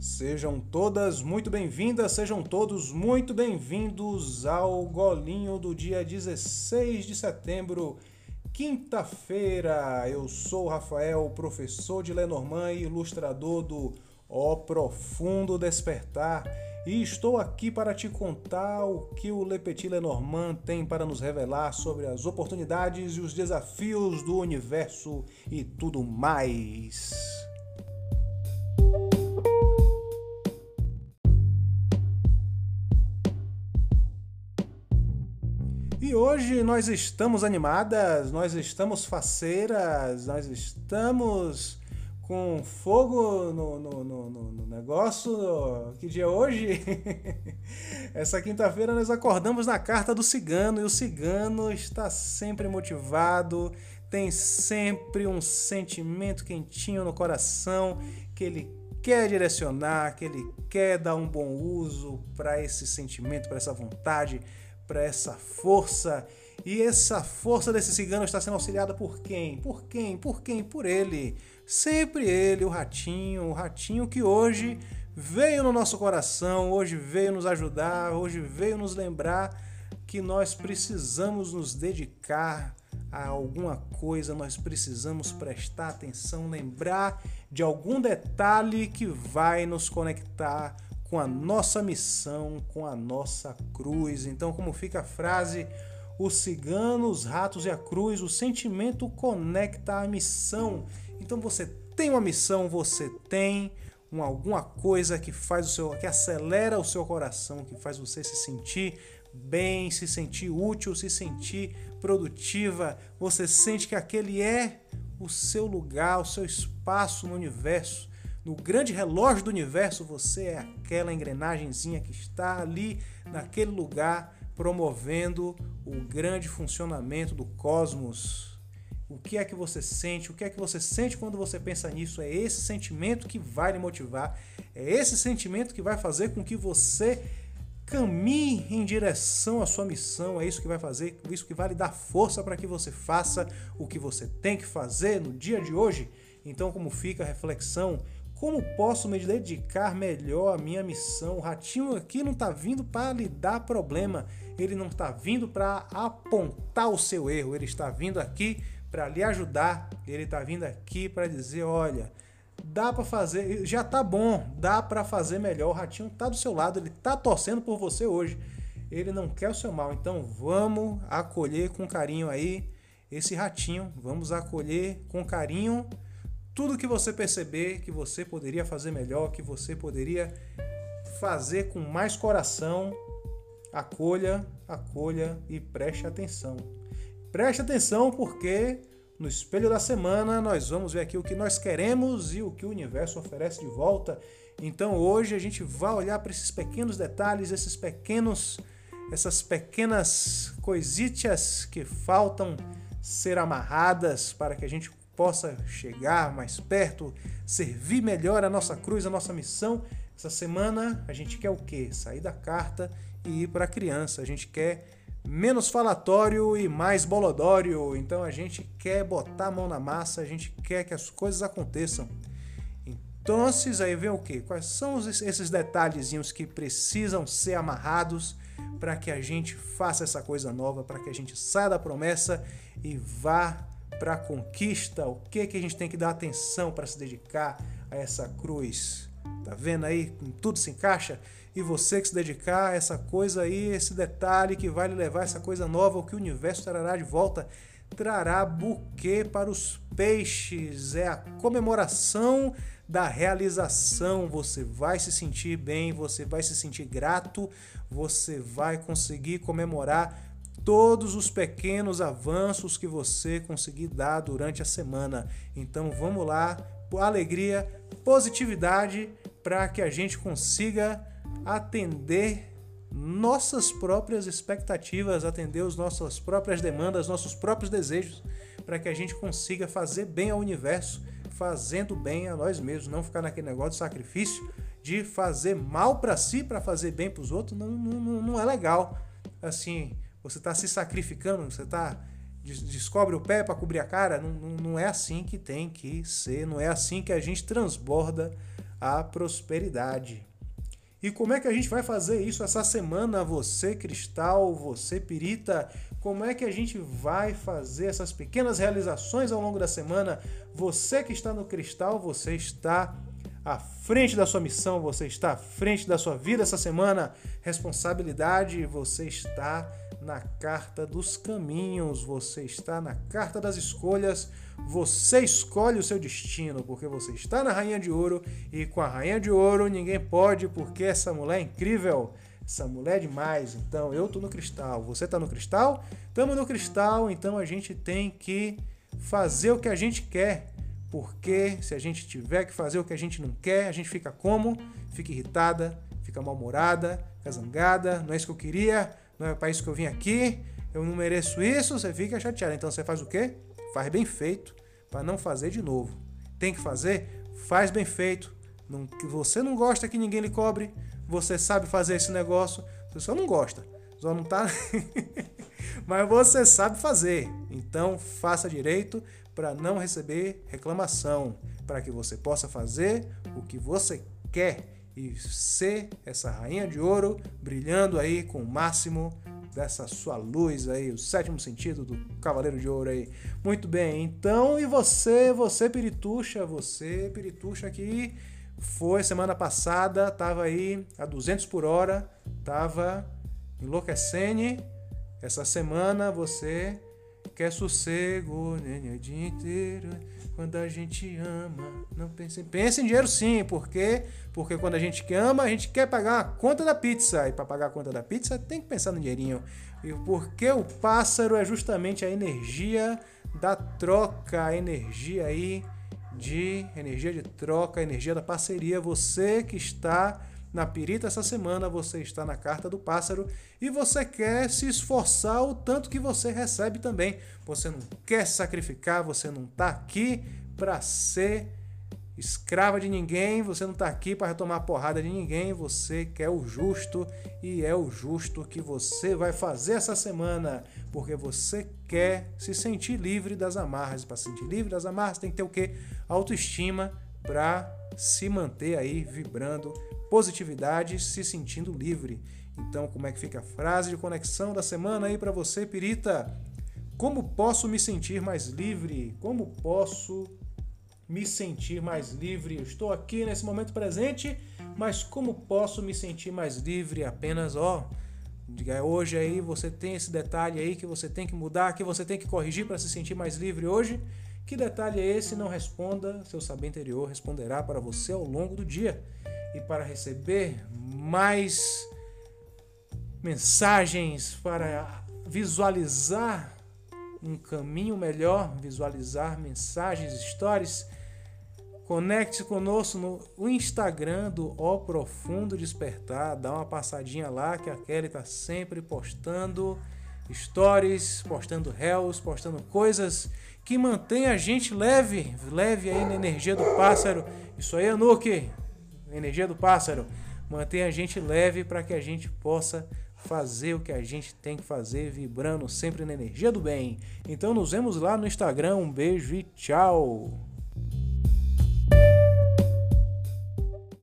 Sejam todas muito bem-vindas, sejam todos muito bem-vindos ao Golinho do dia 16 de setembro, quinta-feira. Eu sou Rafael, professor de Lenormand e ilustrador do O Profundo Despertar, e estou aqui para te contar o que o Le Petit Lenormand tem para nos revelar sobre as oportunidades e os desafios do universo e tudo mais. Hoje nós estamos animadas, nós estamos faceiras, nós estamos com fogo no, no, no, no negócio. Que dia é hoje? Essa quinta-feira nós acordamos na carta do cigano e o cigano está sempre motivado, tem sempre um sentimento quentinho no coração que ele quer direcionar, que ele quer dar um bom uso para esse sentimento, para essa vontade para essa força. E essa força desse cigano está sendo auxiliada por quem? Por quem? Por quem? Por ele. Sempre ele, o ratinho, o ratinho que hoje veio no nosso coração, hoje veio nos ajudar, hoje veio nos lembrar que nós precisamos nos dedicar a alguma coisa, nós precisamos prestar atenção, lembrar de algum detalhe que vai nos conectar com a nossa missão, com a nossa cruz. Então, como fica a frase? O cigano, os ratos e a cruz, o sentimento conecta a missão. Então você tem uma missão, você tem uma, alguma coisa que faz o seu, que acelera o seu coração, que faz você se sentir bem, se sentir útil, se sentir produtiva. Você sente que aquele é o seu lugar, o seu espaço no universo no grande relógio do universo, você é aquela engrenagemzinha que está ali naquele lugar promovendo o grande funcionamento do cosmos. O que é que você sente? O que é que você sente quando você pensa nisso? É esse sentimento que vai lhe motivar. É esse sentimento que vai fazer com que você caminhe em direção à sua missão. É isso que vai fazer, isso que vai lhe dar força para que você faça o que você tem que fazer no dia de hoje. Então, como fica a reflexão? Como posso me dedicar melhor à minha missão? O ratinho aqui não está vindo para lhe dar problema, ele não está vindo para apontar o seu erro, ele está vindo aqui para lhe ajudar, ele está vindo aqui para dizer: olha, dá para fazer, já tá bom, dá para fazer melhor. O ratinho está do seu lado, ele está torcendo por você hoje, ele não quer o seu mal, então vamos acolher com carinho aí esse ratinho, vamos acolher com carinho tudo que você perceber que você poderia fazer melhor, que você poderia fazer com mais coração, acolha, acolha e preste atenção. Preste atenção porque no espelho da semana nós vamos ver aqui o que nós queremos e o que o universo oferece de volta. Então hoje a gente vai olhar para esses pequenos detalhes, esses pequenos essas pequenas coisitas que faltam ser amarradas para que a gente possa chegar mais perto, servir melhor a nossa cruz, a nossa missão. Essa semana a gente quer o quê? Sair da carta e ir para a criança. A gente quer menos falatório e mais bolodório. Então a gente quer botar a mão na massa, a gente quer que as coisas aconteçam. Então, aí vem o quê? Quais são esses detalhezinhos que precisam ser amarrados para que a gente faça essa coisa nova, para que a gente saia da promessa e vá para conquista, o que que a gente tem que dar atenção para se dedicar a essa cruz. Tá vendo aí? Tudo se encaixa. E você que se dedicar a essa coisa aí, esse detalhe que vai lhe levar essa coisa nova, o que o universo trará de volta, trará buquê para os peixes. É a comemoração da realização. Você vai se sentir bem, você vai se sentir grato, você vai conseguir comemorar todos os pequenos avanços que você conseguir dar durante a semana. Então vamos lá, alegria, positividade para que a gente consiga atender nossas próprias expectativas, atender as nossas próprias demandas, nossos próprios desejos, para que a gente consiga fazer bem ao universo, fazendo bem a nós mesmos, não ficar naquele negócio de sacrifício de fazer mal para si para fazer bem para os outros, não, não, não é legal. Assim, você está se sacrificando, você está descobre o pé para cobrir a cara. Não, não, não, é assim que tem que ser, não é assim que a gente transborda a prosperidade. E como é que a gente vai fazer isso essa semana, você cristal, você pirita? Como é que a gente vai fazer essas pequenas realizações ao longo da semana? Você que está no cristal, você está à frente da sua missão, você está à frente da sua vida essa semana. Responsabilidade, você está na carta dos caminhos, você está na carta das escolhas, você escolhe o seu destino, porque você está na Rainha de Ouro e com a Rainha de Ouro ninguém pode, porque essa mulher é incrível. Essa mulher é demais. Então eu tô no cristal, você tá no cristal? Tamo no cristal, então a gente tem que fazer o que a gente quer. Porque se a gente tiver que fazer o que a gente não quer, a gente fica como? Fica irritada, fica mal-humorada, fica zangada, não é isso que eu queria, não é para isso que eu vim aqui, eu não mereço isso, você fica chateado. Então você faz o quê? Faz bem feito para não fazer de novo. Tem que fazer? Faz bem feito. Não, que você não gosta que ninguém lhe cobre, você sabe fazer esse negócio, você só não gosta, só não tá. Mas você sabe fazer. Então faça direito para não receber reclamação, para que você possa fazer o que você quer e ser essa rainha de ouro brilhando aí com o máximo dessa sua luz aí, o sétimo sentido do Cavaleiro de Ouro aí. Muito bem, então e você, você Pirituxa, você Pirituxa que foi semana passada, tava aí a 200 por hora, tava enlouquecendo. Essa semana você quer sossego né, o dia inteiro. Quando a gente ama, não pense, pense em dinheiro sim, porque porque quando a gente ama, a gente quer pagar a conta da pizza e para pagar a conta da pizza tem que pensar no dinheirinho. E porque o pássaro é justamente a energia da troca, a energia aí de energia de troca, energia da parceria. Você que está na pirita essa semana, você está na carta do pássaro e você quer se esforçar o tanto que você recebe também. Você não quer sacrificar, você não está aqui para ser escrava de ninguém, você não está aqui para tomar porrada de ninguém, você quer o justo e é o justo que você vai fazer essa semana, porque você quer se sentir livre das amarras. Para se sentir livre das amarras, tem que ter o quê? Autoestima para se manter aí vibrando positividade, se sentindo livre. Então, como é que fica a frase de conexão da semana aí para você, Pirita? Como posso me sentir mais livre? Como posso me sentir mais livre? Eu estou aqui nesse momento presente, mas como posso me sentir mais livre? Apenas, ó, hoje aí você tem esse detalhe aí que você tem que mudar, que você tem que corrigir para se sentir mais livre hoje. Que detalhe é esse? Não responda, seu saber interior responderá para você ao longo do dia. E para receber mais mensagens, para visualizar um caminho melhor, visualizar mensagens, stories, conecte-se conosco no Instagram do O Profundo Despertar, dá uma passadinha lá que a Kelly está sempre postando stories, postando réus, postando coisas que mantém a gente leve, leve aí na energia do pássaro. Isso aí, Anuki energia do pássaro, mantém a gente leve para que a gente possa fazer o que a gente tem que fazer, vibrando sempre na energia do bem. Então nos vemos lá no Instagram. Um beijo e tchau!